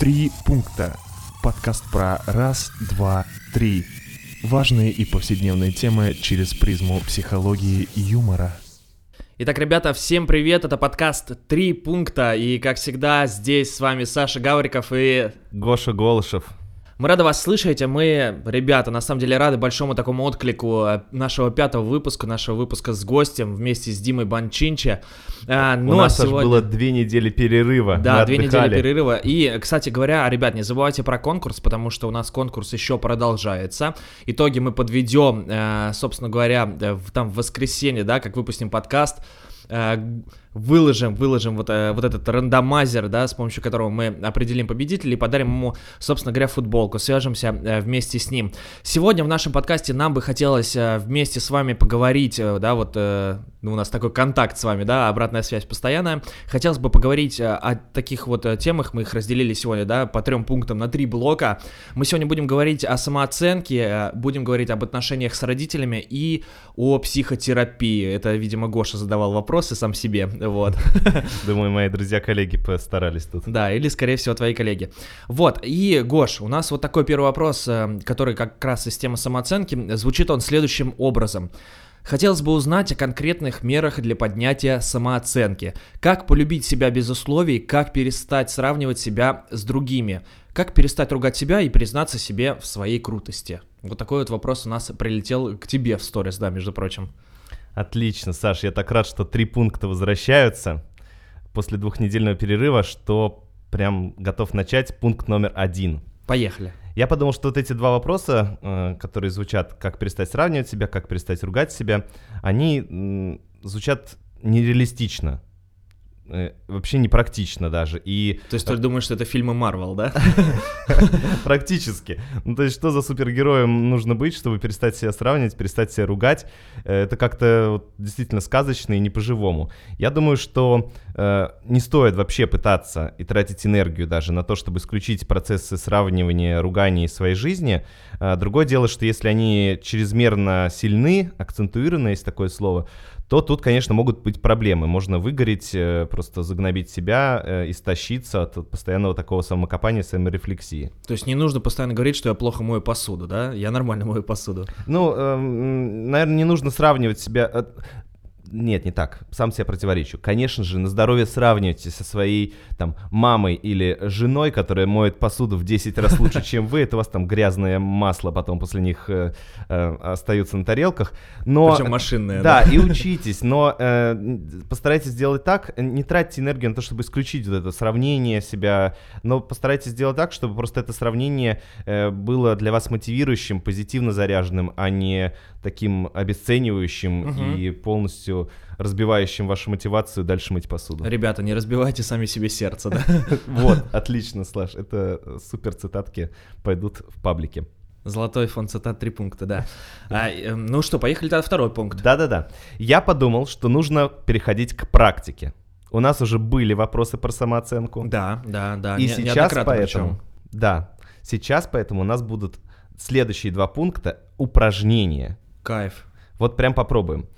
Три пункта. Подкаст про раз, два, три. Важные и повседневные темы через призму психологии и юмора. Итак, ребята, всем привет, это подкаст «Три пункта», и, как всегда, здесь с вами Саша Гавриков и... Гоша Голышев. Мы рады вас слышать, а мы, ребята, на самом деле рады большому такому отклику э, нашего пятого выпуска, нашего выпуска с гостем вместе с Димой Банчинче. А, У нас сегодня... было две недели перерыва. Да, две недели перерыва. И, кстати говоря, ребят, не забывайте про конкурс, потому что у нас конкурс еще продолжается. Итоги мы подведем, э, собственно говоря, там в воскресенье, да, как выпустим подкаст э, выложим, выложим вот, э, вот этот рандомайзер, да, с помощью которого мы определим победителя и подарим ему, собственно говоря, футболку, свяжемся э, вместе с ним. Сегодня в нашем подкасте нам бы хотелось э, вместе с вами поговорить, э, да, вот э, ну, у нас такой контакт с вами, да, обратная связь постоянная. Хотелось бы поговорить э, о таких вот э, темах, мы их разделили сегодня, да, по трем пунктам на три блока. Мы сегодня будем говорить о самооценке, э, будем говорить об отношениях с родителями и о психотерапии. Это, видимо, Гоша задавал вопросы сам себе вот. Думаю, мои друзья-коллеги постарались тут. Да, или, скорее всего, твои коллеги. Вот, и, Гош, у нас вот такой первый вопрос, э, который как раз из темы самооценки, звучит он следующим образом. Хотелось бы узнать о конкретных мерах для поднятия самооценки. Как полюбить себя без условий, как перестать сравнивать себя с другими, как перестать ругать себя и признаться себе в своей крутости. Вот такой вот вопрос у нас прилетел к тебе в сторис, да, между прочим. Отлично, Саш, я так рад, что три пункта возвращаются после двухнедельного перерыва, что прям готов начать пункт номер один. Поехали. Я подумал, что вот эти два вопроса, э, которые звучат, как перестать сравнивать себя, как перестать ругать себя, они звучат нереалистично. Э, вообще непрактично даже. И... То есть ты думаешь, что это фильмы Марвел, да? Практически. Ну, то есть что за супергероем нужно быть, чтобы перестать себя сравнивать, перестать себя ругать? Э, это как-то вот, действительно сказочно и не по-живому. Я думаю, что э, не стоит вообще пытаться и тратить энергию даже на то, чтобы исключить процессы сравнивания, ругания из своей жизни. Э, другое дело, что если они чрезмерно сильны, акцентуированы, есть такое слово, то тут, конечно, могут быть проблемы. Можно выгореть, э, просто загнобить себя, э, истощиться от постоянного такого самокопания, саморефлексии. То есть не нужно постоянно говорить, что я плохо мою посуду, да? Я нормально мою посуду. Ну, э, наверное, не нужно сравнивать себя. Нет, не так. Сам себе противоречу. Конечно же, на здоровье сравнивайте со своей там мамой или женой, которая моет посуду в 10 раз лучше, чем вы. Это у вас там грязное масло потом после них э, э, остается на тарелках. Но, Причем машинное. Да, да, и учитесь. Но э, постарайтесь сделать так. Не тратьте энергию на то, чтобы исключить вот это сравнение себя. Но постарайтесь сделать так, чтобы просто это сравнение э, было для вас мотивирующим, позитивно заряженным, а не таким обесценивающим угу. и полностью разбивающим вашу мотивацию дальше мыть посуду. Ребята, не разбивайте сами себе сердце, да? Вот, отлично, Слаш, это супер цитатки пойдут в паблике. Золотой фон цитат, три пункта, да. А, э, ну что, поехали тогда второй пункт. Да-да-да. Я подумал, что нужно переходить к практике. У нас уже были вопросы про самооценку. Да, да, да. И не, сейчас поэтому... Причем. Да, сейчас поэтому у нас будут следующие два пункта упражнения. Кайф. Вот прям попробуем.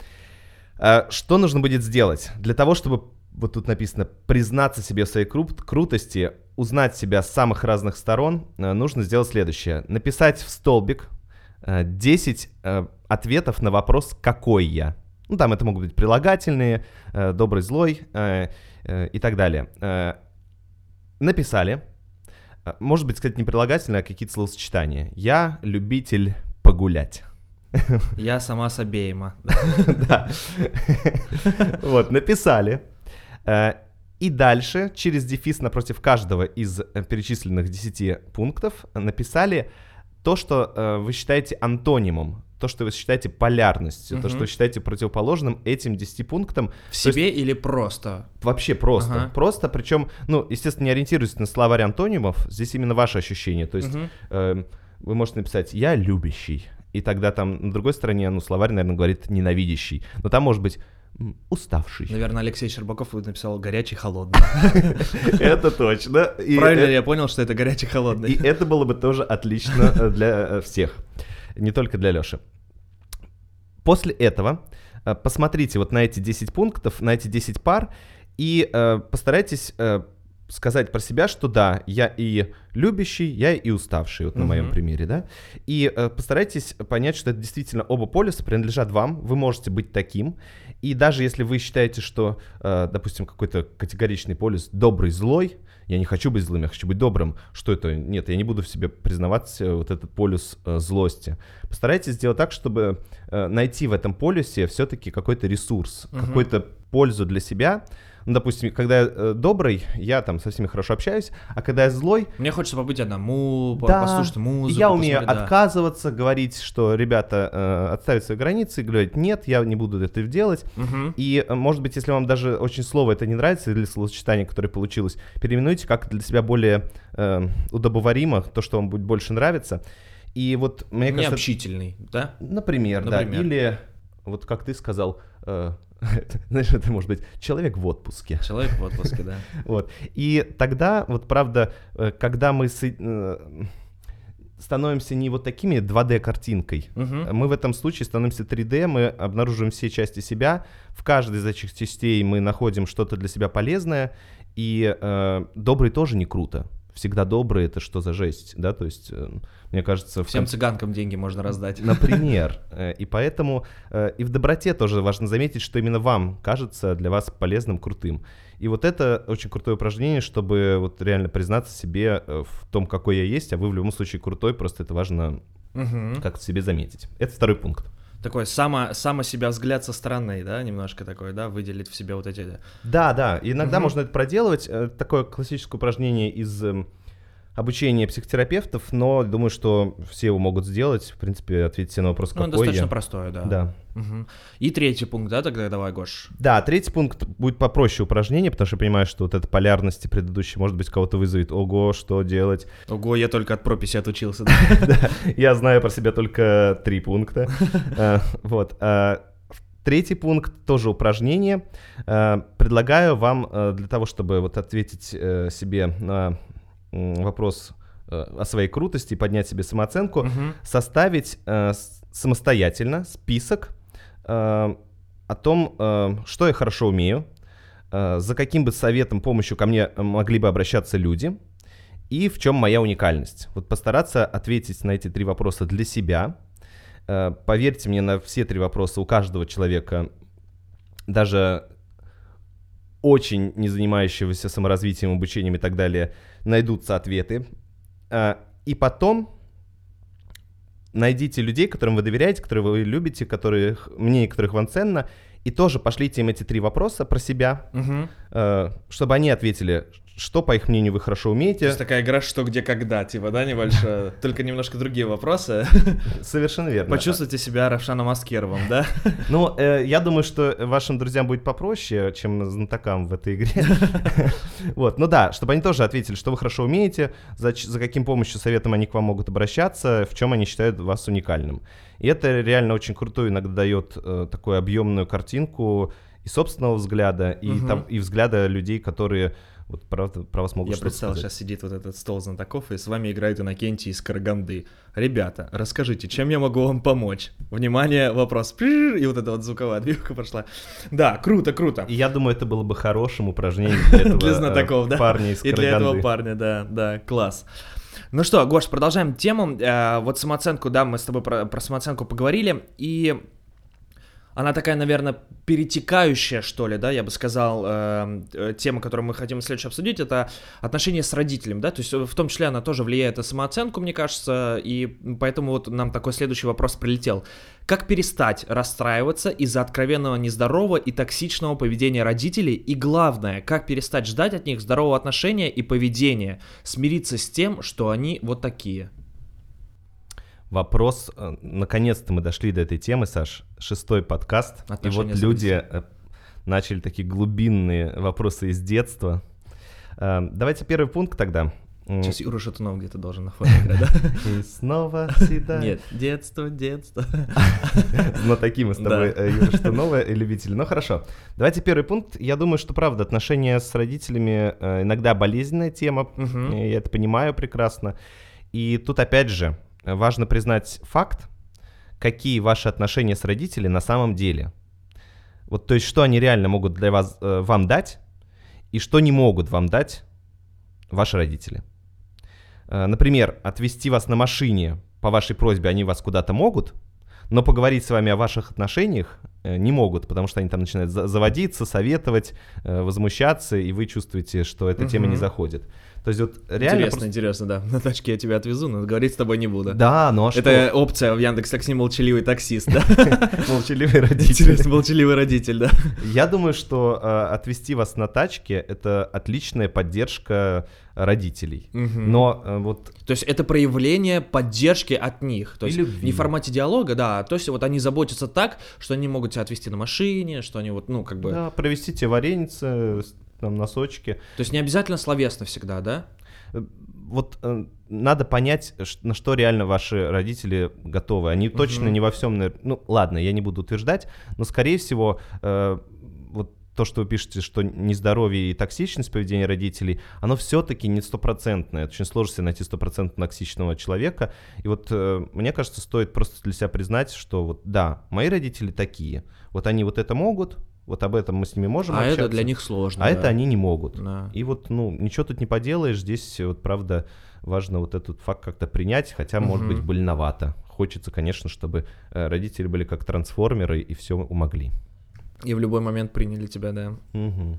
А, что нужно будет сделать? Для того, чтобы, вот тут написано, признаться себе в своей кру- крутости, узнать себя с самых разных сторон, э, нужно сделать следующее. Написать в столбик 10 э, э, ответов на вопрос «какой я?». Ну, там это могут быть прилагательные, добрый, злой и так далее. Написали. Может быть, сказать, не прилагательные, а какие-то словосочетания. Я любитель погулять. Я сама с обеима. Да. Вот, написали. Э, и дальше, через дефис напротив каждого из э, перечисленных 10 пунктов, написали то, что э, вы считаете антонимом, то, что вы считаете полярностью, угу. то, что вы считаете противоположным этим 10 пунктам. В себе есть, или просто? Вообще просто. Ага. Просто, причем, ну, естественно, не ориентируясь на словарь антонимов, здесь именно ваше ощущение. То есть угу. э, вы можете написать «я любящий», и тогда там на другой стороне, ну, словарь, наверное, говорит ненавидящий. Но там может быть уставший. Наверное, Алексей Щербаков написал горячий холодный. Это точно. Правильно я понял, что это горячий холодный. И это было бы тоже отлично э, для э, всех, не только для Леши. После этого э, посмотрите вот на эти 10 пунктов, на эти 10 пар и постарайтесь сказать про себя, что да, я и любящий, я и уставший, вот на моем примере, да. И э, постарайтесь понять, что это действительно оба полюса принадлежат вам, вы можете быть таким. И даже если вы считаете, что, э, допустим, какой-то категоричный полюс добрый, злой, я не хочу быть злым, я хочу быть добрым. Что это? Нет, я не буду в себе признавать э, вот этот полюс э, злости. Постарайтесь сделать так, чтобы найти в этом полюсе все-таки какой-то ресурс, угу. какую-то пользу для себя, ну, допустим, когда я э, добрый, я там со всеми хорошо общаюсь, а когда я злой... Мне хочется побыть одному, да, послушать музыку. Я умею да. отказываться, говорить, что ребята э, отставить свои границы, и говорить, нет, я не буду это делать. Угу. И, э, может быть, если вам даже очень слово это не нравится, или словосочетание, которое получилось, переименуйте как для себя более э, удобоваримо, то, что вам будет больше нравиться. И вот мне кажется... Необщительный, да? Например, Например, да. Или, вот как ты сказал, э, знаешь, это может быть человек в отпуске. Человек в отпуске, да. Вот. И тогда, вот правда, э, когда мы э, становимся не вот такими 2D-картинкой, угу. мы в этом случае становимся 3D, мы обнаруживаем все части себя, в каждой из этих частей мы находим что-то для себя полезное, и э, добрый тоже не круто всегда добрые, это что за жесть, да, то есть, э, мне кажется... Всем кон... цыганкам деньги можно раздать. Например. Э, и поэтому э, и в доброте тоже важно заметить, что именно вам кажется для вас полезным, крутым. И вот это очень крутое упражнение, чтобы вот реально признаться себе в том, какой я есть, а вы в любом случае крутой, просто это важно угу. как-то себе заметить. Это второй пункт такой само, само себя взгляд со стороны, да, немножко такой, да, выделить в себе вот эти... Да, да, иногда угу. можно это проделывать. Э, такое классическое упражнение из обучения психотерапевтов, но думаю, что все его могут сделать. В принципе, ответить на вопрос, ну, какой достаточно я. простое, да. Да. Угу. И третий пункт, да, тогда давай, Гош. Да, третий пункт будет попроще упражнение, потому что я понимаю, что вот эта полярность предыдущей, может быть, кого-то вызовет. Ого, что делать? Ого, я только от прописи отучился. Да, я знаю про себя только три пункта. Э, вот. Э, третий пункт тоже упражнение. Э, предлагаю вам для того, чтобы вот ответить себе на вопрос о своей крутости поднять себе самооценку, составить самостоятельно список Э, о том, э, что я хорошо умею, э, за каким бы советом, помощью ко мне могли бы обращаться люди, и в чем моя уникальность. Вот постараться ответить на эти три вопроса для себя. Поверьте мне, на все три вопроса у каждого человека, даже очень не занимающегося саморазвитием, обучением и так далее, найдутся ответы. И потом найдите людей, которым вы доверяете, которые вы любите, которых, мне и которых вам ценно, и тоже пошлите им эти три вопроса про себя, угу. чтобы они ответили, что, по их мнению, вы хорошо умеете. То есть такая игра «что, где, когда», типа, да, небольшая? Только немножко другие вопросы. Совершенно верно. Почувствуйте себя Равшаном Аскеровым, да? Ну, э, я думаю, что вашим друзьям будет попроще, чем знатокам в этой игре. Вот, ну да, чтобы они тоже ответили, что вы хорошо умеете, за, за каким помощью, советом они к вам могут обращаться, в чем они считают вас уникальным. И это реально очень круто иногда дает э, такую объемную картинку и собственного взгляда, и, угу. там, и взгляда людей, которые вот про, про вас могут Я представил, сказать. сейчас сидит вот этот стол знатоков, и с вами играет Иннокентий из Караганды. Ребята, расскажите, чем я могу вам помочь? Внимание, вопрос. И вот эта вот звуковая отбивка пошла. Да, круто, круто. И я думаю, это было бы хорошим упражнением для этого для знатоков, да? парня из И для этого парня, да, да, класс. Ну что, Гош, продолжаем тему. Э, вот самооценку, да, мы с тобой про, про самооценку поговорили, и она такая, наверное, перетекающая, что ли, да, я бы сказал, э, э, тема, которую мы хотим следующее обсудить, это отношения с родителем, да, то есть в том числе она тоже влияет на самооценку, мне кажется, и поэтому вот нам такой следующий вопрос прилетел. Как перестать расстраиваться из-за откровенного нездорового и токсичного поведения родителей, и главное, как перестать ждать от них здорового отношения и поведения, смириться с тем, что они вот такие? Вопрос. Э, наконец-то мы дошли до этой темы, Саш. Шестой подкаст. Отношения и вот люди э, начали такие глубинные вопросы из детства. Э, давайте первый пункт тогда. Сейчас Юра Шатунов где-то должен на фоне играть, да? И снова всегда. Нет, детство, детство. Но такие мы с тобой, Юра Шатунова, любители. Ну хорошо. Давайте первый пункт. Я думаю, что правда, отношения с родителями иногда болезненная тема. Я это понимаю прекрасно. И тут опять же, важно признать факт, какие ваши отношения с родителями на самом деле. Вот, то есть, что они реально могут для вас, э, вам дать, и что не могут вам дать ваши родители. Э, например, отвезти вас на машине по вашей просьбе они вас куда-то могут, но поговорить с вами о ваших отношениях э, не могут, потому что они там начинают заводиться, советовать, э, возмущаться, и вы чувствуете, что эта тема не заходит. То есть вот реально... Интересно, просто... интересно, да. На тачке я тебя отвезу, но говорить с тобой не буду. Да, ну а что? Это опция в Яндекс Такси молчаливый таксист, да? Молчаливый родитель. молчаливый родитель, да. Я думаю, что э, отвезти вас на тачке — это отличная поддержка родителей. Но э, вот... То есть это проявление поддержки от них. То есть не в формате диалога, да, а то есть вот они заботятся так, что они могут тебя отвезти на машине, что они вот, ну, как бы... Да, провести тебе вареницы, там, носочки. То есть не обязательно словесно всегда, да? Э, вот э, надо понять, на что реально ваши родители готовы. Они угу. точно не во всем, ну ладно, я не буду утверждать, но скорее всего э, вот то, что вы пишете, что нездоровье и токсичность поведения родителей, оно все-таки не стопроцентное. Очень сложно себе найти стопроцентно токсичного человека. И вот э, мне кажется, стоит просто для себя признать, что вот да, мои родители такие. Вот они вот это могут, вот об этом мы с ними можем а общаться. это для них сложно. А да. это они не могут. Да. И вот, ну, ничего тут не поделаешь. Здесь вот, правда, важно вот этот факт как-то принять, хотя, угу. может быть, больновато. Хочется, конечно, чтобы э, родители были как трансформеры и все умогли. И в любой момент приняли тебя, да. Угу.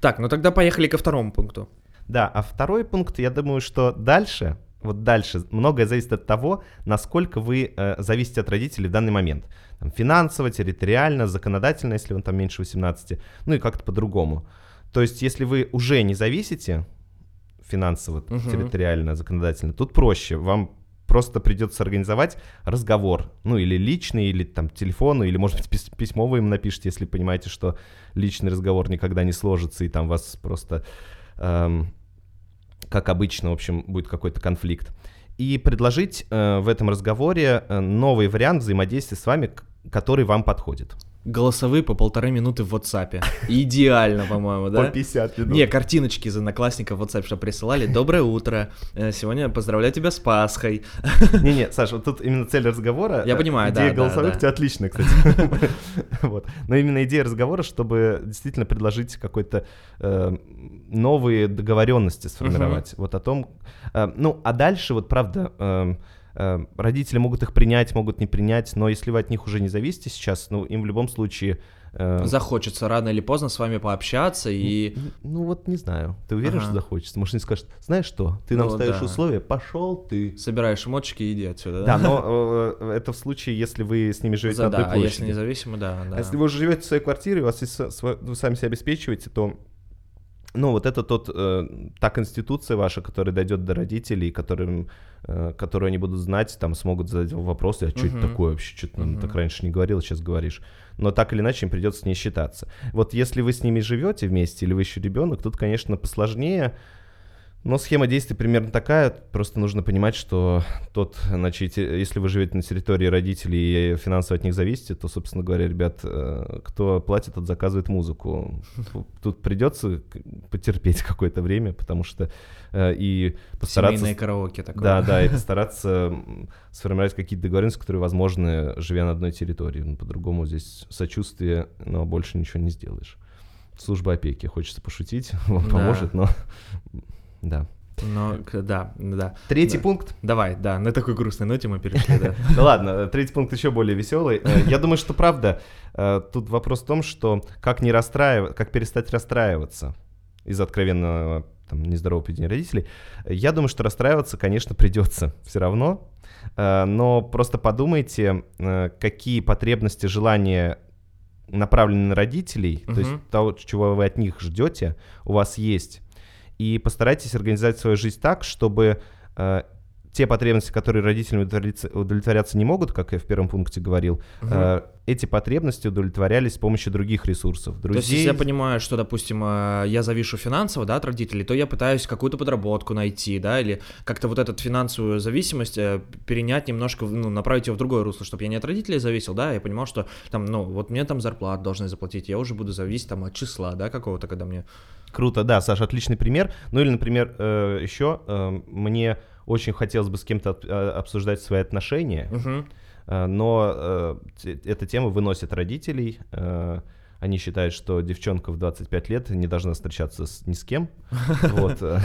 Так, ну тогда поехали ко второму пункту. Да, а второй пункт, я думаю, что дальше, вот дальше, многое зависит от того, насколько вы э, зависите от родителей в данный момент там, финансово, территориально, законодательно, если он там меньше 18, ну и как-то по-другому. То есть, если вы уже не зависите финансово, угу. территориально, законодательно, тут проще. Вам просто придется организовать разговор, ну или личный, или там телефону, или может быть письмо вы им напишите, если понимаете, что личный разговор никогда не сложится и там вас просто, эм, как обычно, в общем, будет какой-то конфликт и предложить э, в этом разговоре э, новый вариант взаимодействия с вами, который вам подходит. Голосовые по полторы минуты в WhatsApp. Идеально, по-моему, да? По 50 минут. Не, картиночки из одноклассников в WhatsApp, что присылали. Доброе утро. Э, сегодня поздравляю тебя с Пасхой. Не-не, Саша, вот тут именно цель разговора. Я понимаю, да. Идея голосовых да, у тебя отличная, кстати. вот. Но именно идея разговора, чтобы действительно предложить какой-то э, новые договоренности сформировать. Вот о том. Э, ну, а дальше, вот правда Эм, родители могут их принять, могут не принять, но если вы от них уже не зависите сейчас, ну, им в любом случае... Э... Захочется рано или поздно с вами пообщаться и... Ну, ну вот не знаю. Ты уверен, ага. что захочется? Может, они скажут, знаешь что, ты нам ну, ставишь да. условия, пошел ты. Собираешь эмочики и иди отсюда, да? Да, но э, это в случае, если вы с ними живете За, на одной да, площади. а если независимо, да, да. А если вы уже живете в своей квартире, у вас есть, вы сами себя обеспечиваете, то ну, вот это тот, э, та конституция ваша, которая дойдет до родителей, которым, э, которую они будут знать, там смогут задать вопросы, а что это такое вообще, что ты uh-huh. так раньше не говорил, сейчас говоришь. Но так или иначе им придется с ней считаться. Вот если вы с ними живете вместе или вы еще ребенок, тут, конечно, посложнее, но схема действий примерно такая, просто нужно понимать, что тот, значит, если вы живете на территории родителей и финансово от них зависите, то, собственно говоря, ребят, э, кто платит, тот заказывает музыку. Тут придется потерпеть какое-то время, потому что э, и постараться... Семейное караоке такое. Да, да, и постараться сформировать какие-то договоренности, которые возможны, живя на одной территории. Ну, по-другому здесь сочувствие, но больше ничего не сделаешь. Служба опеки, хочется пошутить, вам да. поможет, но да. Но, да, да. Третий да. пункт. Давай, да, на такой грустной ноте мы перешли, да. Ну ладно, третий пункт еще более веселый. Э, я думаю, что правда, э, тут вопрос в том, что как не расстраиваться, как перестать расстраиваться из откровенного там, нездорового поведения родителей. Я думаю, что расстраиваться, конечно, придется все равно, э, но просто подумайте, какие потребности, желания направлены на родителей, то есть того, чего вы от них ждете, у вас есть и постарайтесь организовать свою жизнь так, чтобы э, те потребности, которые родителям удовлетворяться, удовлетворяться не могут, как я в первом пункте говорил, угу. э, эти потребности удовлетворялись с помощью других ресурсов. Друзей. То есть, если я понимаю, что, допустим, э, я завишу финансово, да, от родителей, то я пытаюсь какую-то подработку найти, да, или как-то вот эту финансовую зависимость э, перенять немножко, ну, направить ее в другое русло, чтобы я не от родителей зависел, да, я понимал, что там, ну, вот мне там зарплату должны заплатить, я уже буду зависеть там от числа, да, какого-то, когда мне Круто, да, Саша, отличный пример. Ну или, например, э, еще э, мне очень хотелось бы с кем-то э, обсуждать свои отношения, uh-huh. но эта тема выносит родителей, они считают, что девчонка в 25 лет не должна встречаться с, ни с кем. Вот. э,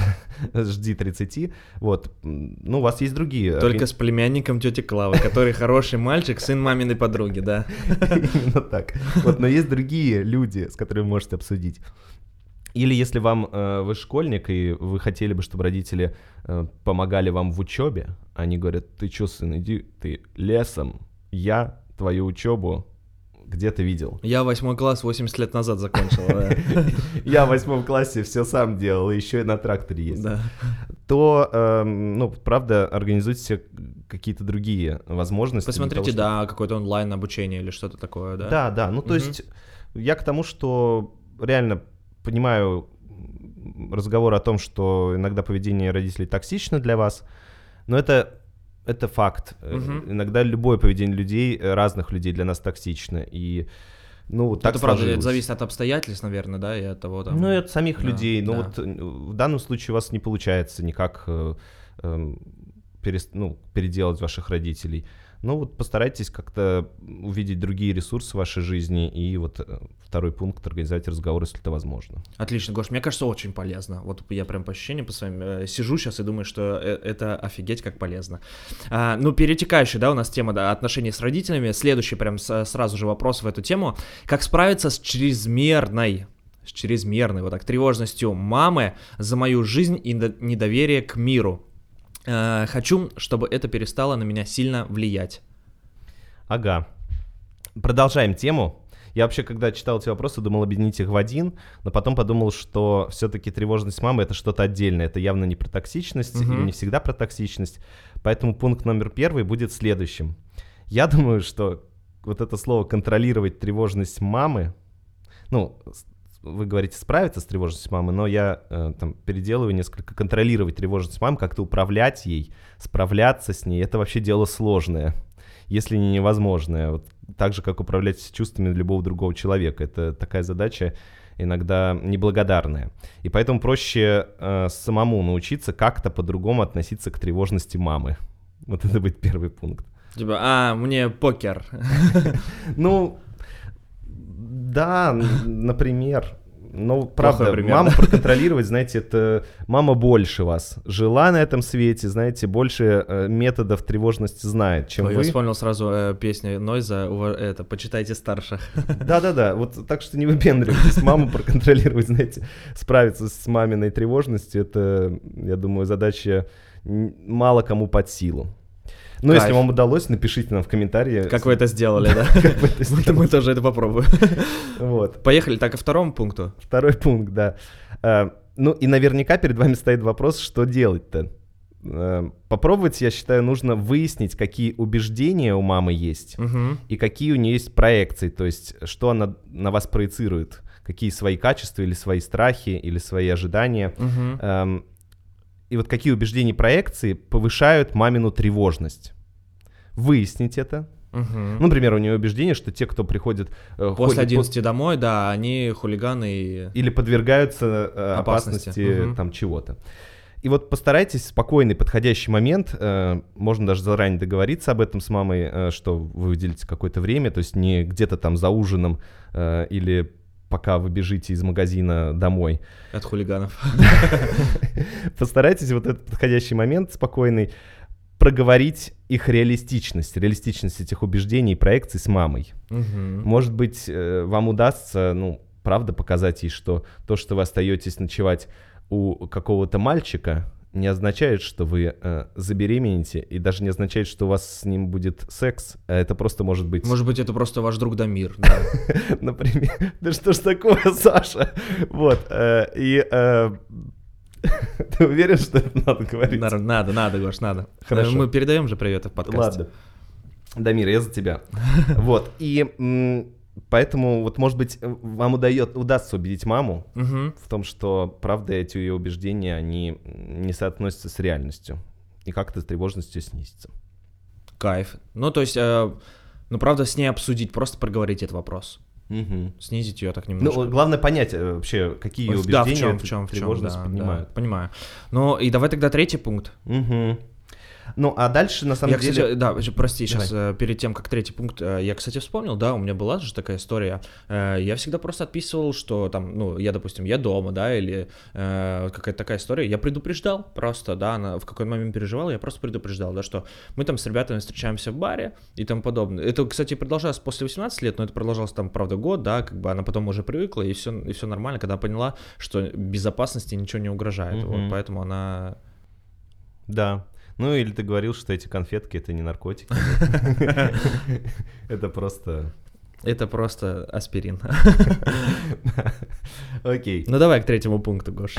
Жди 30. Вот. Ну, у вас есть другие. Только с племянником тети Клавы, который хороший мальчик, сын маминой подруги, да. Именно так. Вот, но есть другие люди, с которыми можете обсудить. Или если вам э, вы школьник и вы хотели бы, чтобы родители э, помогали вам в учебе, они говорят: "Ты чё, сын, иди ты лесом, я твою учебу где-то видел". Я восьмой класс 80 лет назад закончил. Я в восьмом классе все сам делал, еще и на тракторе есть. То, эм, ну, правда, организуйте себе какие-то другие возможности. Посмотрите, да, какое-то онлайн обучение или что-то такое, да? Да, да. Ну, то есть я к тому, что реально понимаю разговор о том, что иногда поведение родителей токсично для вас, но это это факт. Э, Мгм. Иногда любое поведение людей, э, разных людей для нас токсично. И, ну, так это правда, это сложилось. зависит от обстоятельств, наверное, да, и от того, там... Ну, и от самих Да, людей. Ну, да. вот э, в данном случае у вас не получается никак э, эм, перес- ну, переделать ваших родителей. Ну, вот постарайтесь как-то увидеть другие ресурсы в вашей жизни. И вот э, второй пункт — организовать разговор, если это возможно. Отлично, Гош, мне кажется, очень полезно. Вот я прям по ощущениям по своим э, сижу сейчас и думаю, что э, это офигеть как полезно. А, ну, перетекающая, да, у нас тема да, отношений с родителями. Следующий прям с- сразу же вопрос в эту тему. Как справиться с чрезмерной с чрезмерной вот так тревожностью мамы за мою жизнь и недо- недоверие к миру. Э, хочу, чтобы это перестало на меня сильно влиять. Ага. Продолжаем тему. Я вообще, когда читал эти вопросы, думал объединить их в один, но потом подумал, что все-таки тревожность мамы это что-то отдельное. Это явно не про токсичность Мгм. или не всегда про токсичность. Поэтому пункт номер первый будет следующим. Я думаю, что вот это слово контролировать тревожность мамы, ну, вы говорите справиться с тревожностью мамы, но я э, там переделываю несколько контролировать тревожность мамы, как-то управлять ей, справляться с ней. Это вообще дело сложное если не невозможное. Вот так же, как управлять чувствами любого другого человека. Это такая задача иногда неблагодарная. И поэтому проще э, самому научиться как-то по-другому относиться к тревожности мамы. Вот это будет первый пункт. Типа, а, мне покер. Ну, да, например. Но правда, пример, маму проконтролировать, знаете, это мама больше вас. Жила на этом свете, знаете, больше э, методов тревожности знает, чем Ой, вы. Я вспомнил сразу э, песню Нойза, это, почитайте старших. Да-да-да, вот так что не выпендривайтесь, маму проконтролировать, знаете, справиться с маминой тревожностью, это, я думаю, задача мало кому под силу. Но если вам удалось, напишите нам в комментарии. Как вы это сделали, да? Мы тоже это попробуем. Вот. Поехали, так, ко второму пункту. Второй пункт, да. Э, Ну и наверняка перед вами стоит вопрос, что делать-то. Э, Попробовать, я считаю, нужно выяснить, какие убеждения у мамы есть и какие у нее есть проекции, то есть что она на вас проецирует, какие свои качества или свои страхи или свои ожидания. Эм, И вот какие убеждения проекции повышают мамину тревожность. Выяснить это. Ну, например, у нее убеждение, что те, кто приходит... э, После по- 11 домой, да, они хулиганы и... или подвергаются э, Опасности. опасности, Мгм. там чего-то. И вот постарайтесь в спокойный, подходящий момент, э, можно даже заранее договориться об этом с мамой, э, что вы выделите какое-то время, то есть не где-то там за ужином э, или пока вы бежите из магазина домой. От хулиганов. Постарайтесь вот этот подходящий момент спокойный проговорить их реалистичность, реалистичность этих убеждений и проекций с мамой. Мгм. Может быть, э, вам удастся, ну, правда показать ей, что то, что вы остаетесь ночевать у какого-то мальчика, не означает, что вы э, забеременеете, и даже не означает, что у вас с ним будет секс, а это просто может быть, Может быть, это просто ваш друг Дамир. да. например, да что ж такое, Саша? Вот, э, и э, ты уверен, что это надо говорить? Надо, надо, надо, Гош, надо. Хорошо. Мы передаем же приветы в подкасте. Ладно. Дамир, я за тебя. Вот. И поэтому, вот, может быть, вам удает, удастся убедить маму Мгм. в том, что, правда, эти ее убеждения, они не соотносятся с реальностью. И как-то с тревожностью снизится. Кайф. Ну, то есть, э, ну, правда, с ней обсудить, просто проговорить этот вопрос. Мгм. Снизить ее так немножко. Ну, главное понять э, вообще, какие Ой, убеждения да, в чем, в чем, в чем, да, поднимают. да, понимаю. Ну, и давай тогда третий пункт. Мгм. Ну, а дальше, на самом я, деле... Кстати, да, прости, Давай. сейчас э, перед тем, как третий пункт, э, я, кстати, вспомнил, да, у меня была же такая история. Э, Я всегда просто отписывал, что там, ну, я, допустим, я дома, да, или какая-то такая история. Я предупреждал просто, да, она в какой-то момент переживала, я просто предупреждал, да, что мы там с ребятами встречаемся в баре и тому подобное. Это, кстати, продолжалось после 18 лет, но это продолжалось там, правда, год, да, как бы она потом уже привыкла, и все, и все нормально, когда поняла, что безопасности ничего не угрожает. Мгм. Вот, поэтому она Да. Ну, или ты говорил, что эти конфетки — это не наркотики. Это просто... это просто аспирин. Окей. Ну давай к третьему пункту, Гош.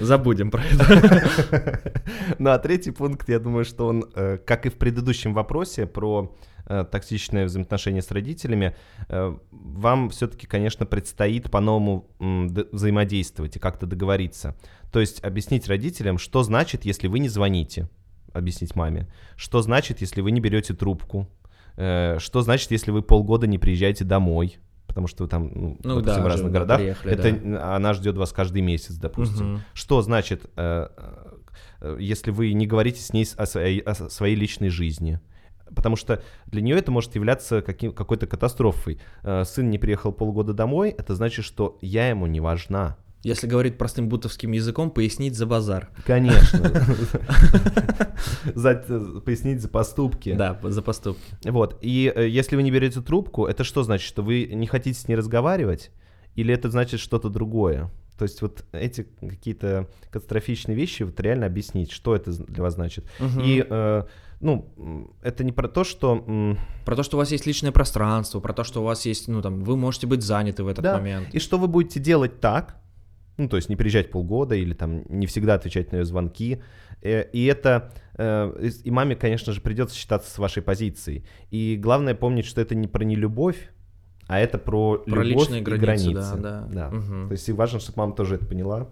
Забудем про это. Ну, а третий пункт, я думаю, что он, э, как и в предыдущем вопросе про э, токсичное взаимоотношение с родителями, э, вам все-таки, конечно, предстоит по-новому взаимодействовать и как-то договориться. То есть объяснить родителям, что значит, если вы не звоните, объяснить маме, что значит, если вы не берете трубку, э, что значит, если вы полгода не приезжаете домой, потому что вы там, ну, Ну допустим, да, в разных городах, приехали, это да. она ждет вас каждый месяц, допустим. Мгм. Что значит, э, э, если вы не говорите с ней о своей, о своей личной жизни? Потому что для нее это может являться каким, какой-то катастрофой. Сын не приехал полгода домой, это значит, что я ему не важна. Если говорить простым бутовским языком, пояснить за базар. Конечно. Пояснить за поступки. Да, за поступки. Вот. И э, если вы не берете трубку, это что значит? Что вы не хотите с ней разговаривать? Или это значит что-то другое? То есть вот эти какие-то катастрофичные вещи вот реально объяснить, что это для вас значит. И, э, ну, это не про то, что... м, Про то, что у вас есть личное пространство, про то, что у вас есть, ну там, вы можете быть заняты в этот да, момент. и что вы будете делать так, ну, то есть не приезжать полгода или там не всегда отвечать на ее звонки. Э, И это... э, И маме, конечно же, придется считаться с вашей позицией. И главное помнить, что это не про нелюбовь, а это про, Про любовь личные и границы, границы. да, да. Мгм. То есть и важно, чтобы мама тоже это поняла.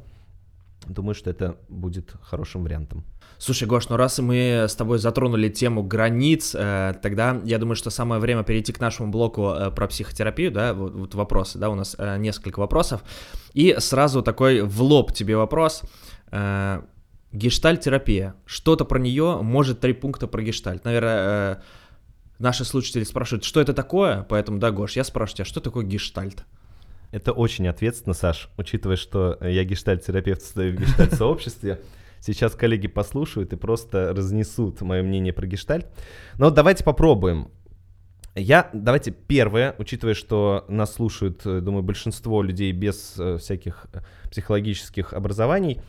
Думаю, что это будет хорошим вариантом. Слушай, Гош, ну раз мы с тобой затронули тему границ, э, тогда я думаю, что самое время перейти к нашему блоку э, про психотерапию, да, вот, вот вопросы, да, у нас э, несколько вопросов. И сразу такой в лоб тебе вопрос. Э, гештальт-терапия. Что-то про нее, может, три пункта про гештальт. Наверное, э, наши слушатели спрашивают, что это такое, поэтому, да, Гош, я спрашиваю тебя, что такое гештальт? Это очень ответственно, Саш, учитывая, что я гештальт-терапевт стою в гештальт-сообществе. Сейчас коллеги послушают и просто разнесут мое мнение про гештальт. Но давайте попробуем. Я, давайте первое, учитывая, что нас слушают, э, думаю, большинство людей без э, всяких э, психологических образований.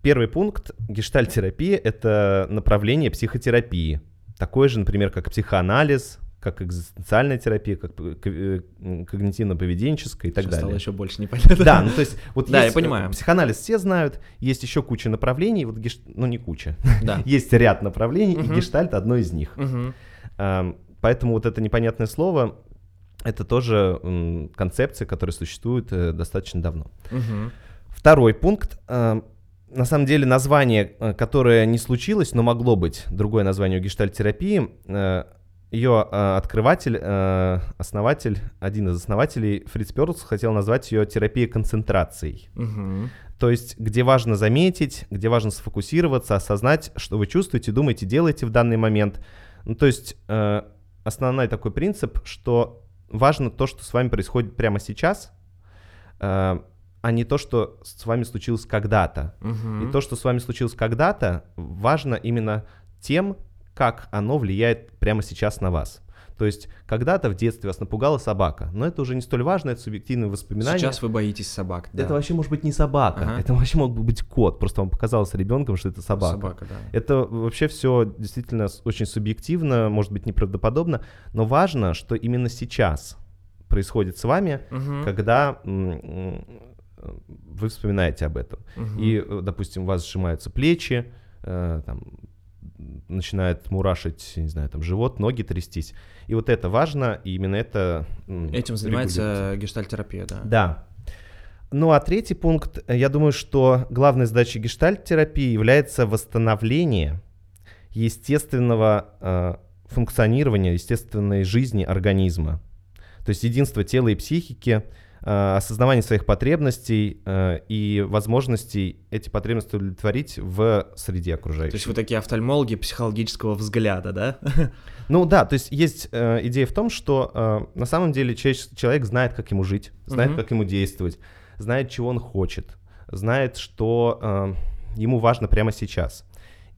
Первый пункт гештальт-терапия — это направление психотерапии. Такое же, например, как психоанализ, как экзистенциальная терапия, как э, э, когнитивно-поведенческая и так Сейчас далее. стало еще больше непонятно. Да, ну то есть вот Да, есть, я понимаю. э, Психоанализ все знают, есть еще куча направлений, вот геш... ну не куча, Да. есть ряд направлений, и Мгм. гештальт одно из них. Ам, Поэтому вот это непонятное слово, это тоже м, концепция, которая существует э, достаточно давно. Мгм. Второй пункт. На самом деле название, которое не случилось, но могло быть другое название у гештальт-терапии, э, ее э, открыватель, э, основатель, один из основателей, Фриц Перлс, хотел назвать ее терапией концентрацией. Мгм. То есть, где важно заметить, где важно сфокусироваться, осознать, что вы чувствуете, думаете, делаете в данный момент. Ну, то есть, э, основной такой принцип, что важно то, что с вами происходит прямо сейчас, э, а не то, что с вами случилось когда-то. Мгм. И то, что с вами случилось когда-то, важно именно тем, как оно влияет прямо сейчас на вас. То есть, когда-то в детстве вас напугала собака, но это уже не столь важно, это субъективные воспоминания. Сейчас вы боитесь собак, да. Это вообще может быть не собака, Ага. это вообще мог бы быть кот, просто вам показалось ребенком, что это собака. Собака, да. Это вообще все действительно очень субъективно, может быть неправдоподобно, но важно, что именно сейчас происходит с вами, Мгм. когда вы вспоминаете об этом. Мгм. И, э, допустим, у вас сжимаются плечи, э, там, начинает мурашить, не знаю, там, живот, ноги трястись. И вот это важно, и именно это... Этим занимается гештальтерапия, да. Да. Ну а третий пункт, э, я думаю, что главной задачей гештальт-терапии является восстановление естественного э, функционирования, естественной жизни организма. То есть единство тела и психики, осознавание своих потребностей э, и возможностей эти потребности удовлетворить в среде окружающей. То есть вы такие офтальмологи психологического взгляда, да? Ну да, то есть есть э, идея в том, что э, на самом деле человек, знает, как ему жить, знает, Мгм. как ему действовать, знает, чего он хочет, знает, что э, ему важно прямо сейчас.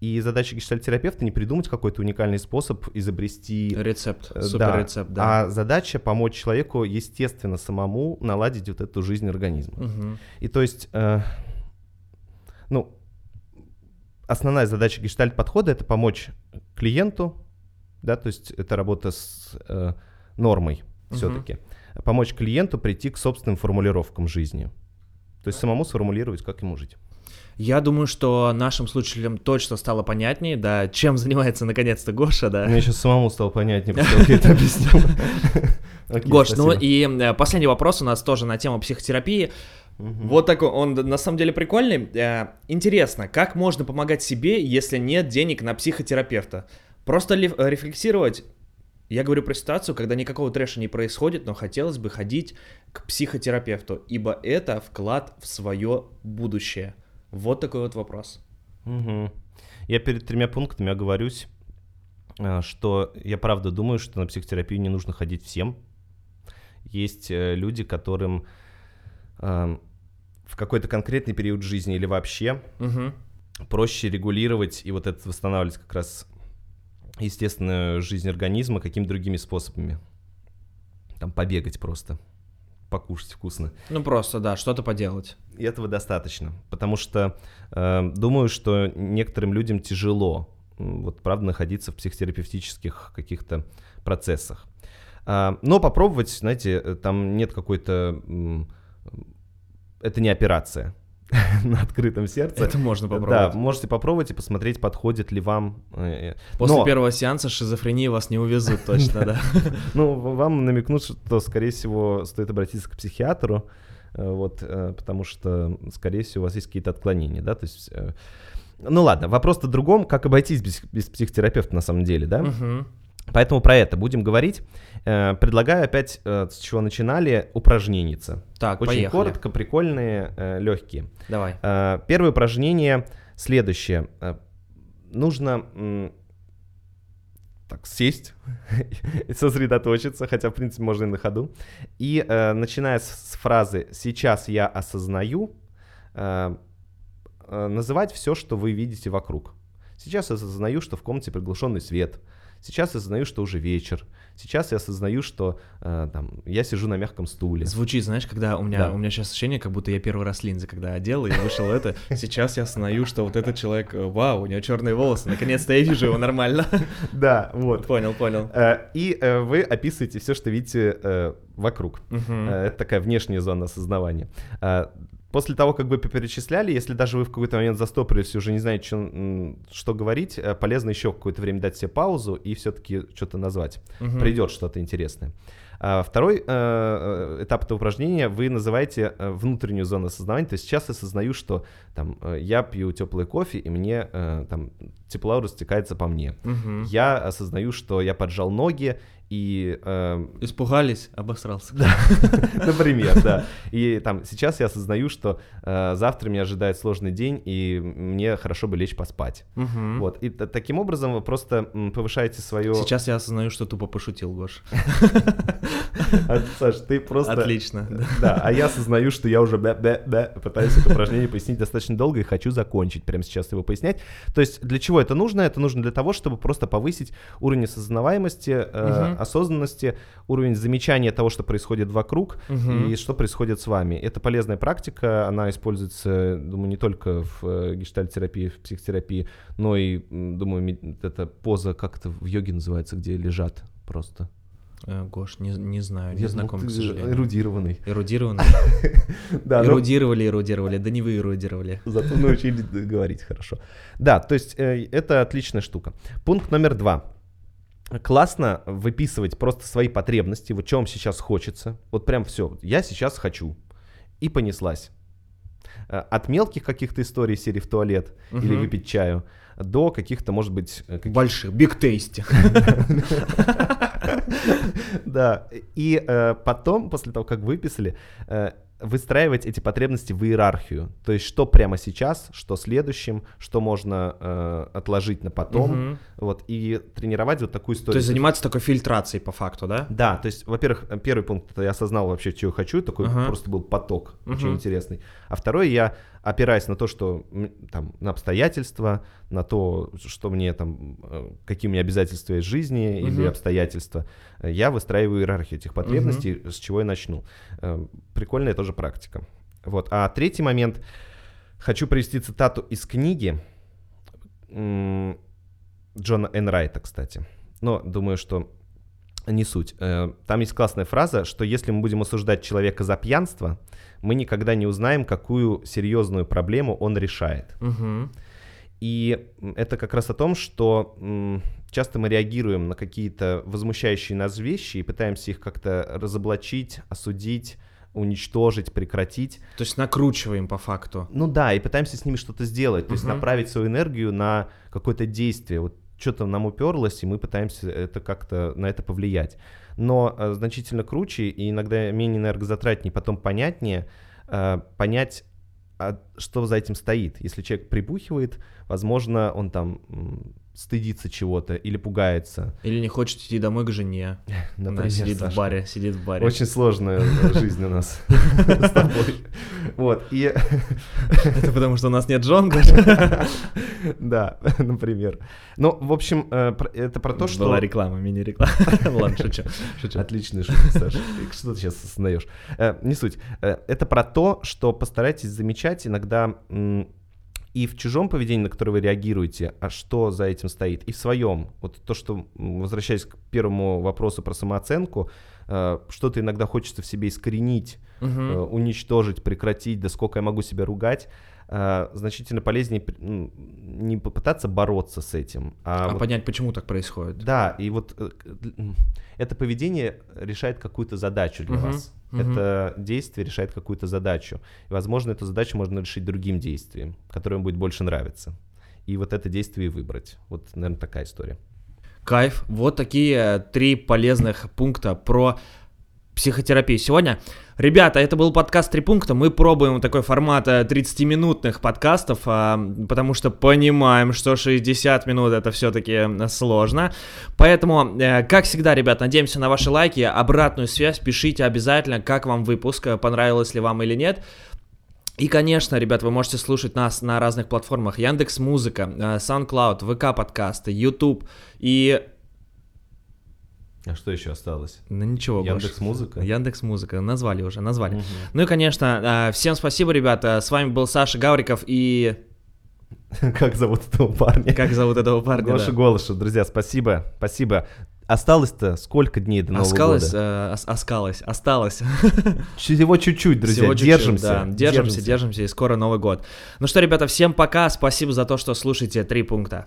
И задача гештальтерапевта не придумать какой-то уникальный способ изобрести Рецепт, Э, супер да. рецепт, да. А задача помочь человеку, естественно, самому наладить вот эту жизнь организма. Мгм. И то есть, э, ну, основная задача гештальт-подхода — это помочь клиенту, да, то есть это работа с э, нормой Мгм. все-таки, помочь клиенту прийти к собственным формулировкам жизни. То есть самому сформулировать, как ему жить. Я думаю, что нашим слушателям точно стало понятнее, да, чем занимается наконец-то Гоша, да. Мне сейчас самому стало понятнее, потому что я это объяснил. Гош, ну и последний вопрос у нас тоже на тему психотерапии. Мгм. Вот такой, он на самом деле прикольный. Э, Интересно, как можно помогать себе, если нет денег на психотерапевта? Просто ли- э, рефлексировать. Я говорю про ситуацию, когда никакого трэша не происходит, но хотелось бы ходить к психотерапевту, ибо это вклад в свое будущее. Вот такой вот вопрос. Мгм. Я перед тремя пунктами оговорюсь, а, что я правда думаю, что на психотерапию не нужно ходить всем. Есть э, люди, которым ам, в какой-то конкретный период жизни или вообще Мгм. проще регулировать и вот это восстанавливать как раз естественную жизнь организма какими-то другими способами. Там побегать просто, покушать вкусно. Ну просто, да, что-то поделать. И этого достаточно, потому что э, думаю, что некоторым людям тяжело, вот правда, находиться в психотерапевтических каких-то процессах. А, но попробовать, знаете, э, там нет какой-то, м, это не операция на открытом сердце. Это можно Да, попробовать. можете попробовать и посмотреть, подходит ли вам. э, После но, первого сеанса шизофрении вас не увезут точно, да. Ну, вам намекнут, что, скорее всего, стоит обратиться к психиатру, э, вот, э, потому что, скорее всего, у вас есть какие-то отклонения, да, то есть... э, Ну ладно, вопрос-то другом, как обойтись без, без психотерапевта на самом деле, да? Мгм. Поэтому про это будем говорить. Э, Предлагаю опять, э, с чего начинали, упражненица. Так, Очень поехали. коротко, прикольные, э, легкие. Давай. Первое упражнение следующее. Нужно так сесть и сосредоточиться, хотя, в принципе, можно и на ходу. И э, начиная с, с фразы «сейчас я осознаю», э, э, называть все, что вы видите вокруг. Сейчас я осознаю, что в комнате приглушенный свет. Сейчас я осознаю, что уже вечер. Сейчас я осознаю, что э, там, я сижу на мягком стуле. Звучит, знаешь, когда у меня, Да. у меня сейчас ощущение, как будто я первый раз линзы, когда одел и вышел это. Сейчас я осознаю, что вот этот человек, э, вау, у него черные волосы, наконец-то я вижу его нормально. Да, вот. Понял, понял. Э, И э, вы описываете все, что видите вокруг. Это такая внешняя зона осознавания. После того, как вы перечисляли, если даже вы в какой-то момент застопорились и уже не знаете, что, что говорить, э, полезно еще какое-то время дать себе паузу и все-таки что-то назвать. Мгм. Придет что-то интересное. А Второй э, э, этап этого упражнения вы называете э, внутреннюю зону осознавания. То есть сейчас я осознаю, что там я пью теплый кофе и мне э, там тепло растекается по мне. Мгм. Я осознаю, что я поджал ноги и, э, Испугались, обосрался. например, да. И там сейчас я осознаю, что э, завтра меня ожидает сложный день и мне хорошо бы лечь поспать. Мгм. Вот. И таким образом вы просто повышаете свое. Сейчас я осознаю, что тупо пошутил, Гош. А, Саш, ты просто. Отлично. да. Да, а я осознаю, что я уже пытаюсь это упражнение пояснить достаточно долго и хочу закончить прямо сейчас его пояснять. То есть для чего это нужно? Это нужно для того, чтобы просто повысить уровень осознаваемости, э. Осознанности, уровень замечания того, что происходит вокруг Мгм. и что происходит с вами. Это полезная практика, она используется, думаю, не только в э, гештальтерапии, в психотерапии, но и, думаю, эта поза, как это в йоге называется, где лежат просто. Э, Гош, не, не знаю, не Я знаком, думал, к сожалению. Эрудированный. Эрудированный. Да, ну, Эрудировали, эрудировали, да не вы эрудировали. Зато научились говорить хорошо. Да, то есть э, это отличная штука. Пункт номер два. Классно выписывать просто свои потребности, вот вам сейчас хочется. Вот прям все. Я сейчас хочу. И понеслась. Э, От мелких каких-то историй серии в туалет или Мгм. выпить чаю до каких-то, может быть... э, каких- Больших, big tasty. Да, и э, потом, после того, как выписали, выстраивать эти потребности в иерархию. То есть, что прямо сейчас, что следующим, что можно э, отложить на потом. Мгм. Вот, и тренировать вот такую историю. То есть заниматься такой фильтрацией по факту, да? Да, то есть, во-первых, э, первый пункт, это я осознал вообще, чего хочу, такой Ага. просто был поток, очень Мгм. интересный. А второй, я опираясь на то, что там, на обстоятельства, на то, что мне там, э, какие у меня обязательства в жизни или Мгм. обстоятельства, э, я выстраиваю иерархию этих потребностей, с чего я начну. Э, Прикольная тоже практика. Вот. А третий момент, хочу привести цитату из книги Джона Энрайта, кстати. Но думаю, что не суть. Э, Там есть классная фраза, что если мы будем осуждать человека за пьянство, мы никогда не узнаем, какую серьезную проблему он решает. Мгм. И это как раз о том, что часто мы реагируем на какие-то возмущающие нас вещи и пытаемся их как-то разоблачить, осудить, уничтожить, прекратить. То есть накручиваем по факту. Ну да, и пытаемся с ними что-то сделать, то есть направить свою энергию на какое-то действие. Вот что-то нам уперлось, и мы пытаемся это как-то на это повлиять. Но э, значительно круче и иногда менее энергозатратнее, потом понятнее э, понять, а что за этим стоит. Если человек прибухивает, возможно, он там стыдится чего-то или пугается. Или не хочет идти домой к жене. Она Например, сидит в Сашка. баре, сидит в баре. Очень сложная жизнь у нас с тобой. Вот, и Это потому, что у нас нет жен, Да, например. Ну, в общем, э, это про то, что... Была реклама, мини-реклама. Ладно, шучу. Отличная шутка, Саша. Что ты сейчас осознаешь? Э, Не суть. Э, Это про то, что постарайтесь замечать иногда и в чужом поведении, на которое вы реагируете, а что за этим стоит, и в своем. Вот то, что, возвращаясь к первому вопросу про самооценку, э, что-то иногда хочется в себе искоренить, э, уничтожить, прекратить, да сколько я могу себя ругать, э, значительно полезнее не попытаться бороться с этим, а, А вот понять, почему так происходит. да, и вот э, это поведение решает какую-то задачу для Мгм, вас. мгм. Это действие решает какую-то задачу. И, возможно, эту задачу можно решить другим действием, которое вам будет больше нравиться. И вот это действие выбрать. Вот, наверное, такая история. Кайф. Вот такие э, три полезных пункта про психотерапию сегодня. Ребята, это был подкаст «Три пункта». Мы пробуем такой формат э, 30-минутных подкастов, а, потому что понимаем, что 60 минут это все-таки сложно. Поэтому, э, как всегда, ребят, надеемся на ваши лайки, обратную связь. Пишите обязательно, как вам выпуск, э, понравилось ли вам или нет. И, конечно, ребят, вы можете слушать нас на разных платформах. Яндекс Музыка, э, SoundCloud, ВК подкасты, YouTube и... А что еще осталось? Ну ничего больше. Яндекс.Музыка? Яндекс Музыка. Назвали уже, назвали. Мгм. Ну и, конечно, э, всем спасибо, ребята. С вами был Саша Гавриков и... Как зовут этого парня? Как зовут этого парня? Гоша да? Голышев. Друзья, спасибо. Спасибо. Осталось-то сколько дней до Нового Оскалось, года? э, ос- оскалось, осталось. Всего чуть-чуть, друзья. Всего чуть-чуть, держимся. да. Держимся, держимся, и скоро Новый год. Ну что, ребята, всем пока. Спасибо за то, что слушаете три пункта.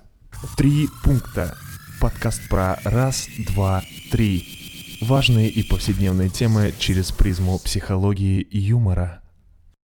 Три пункта. Подкаст про раз, два, три. Важные и повседневные темы через призму психологии и юмора.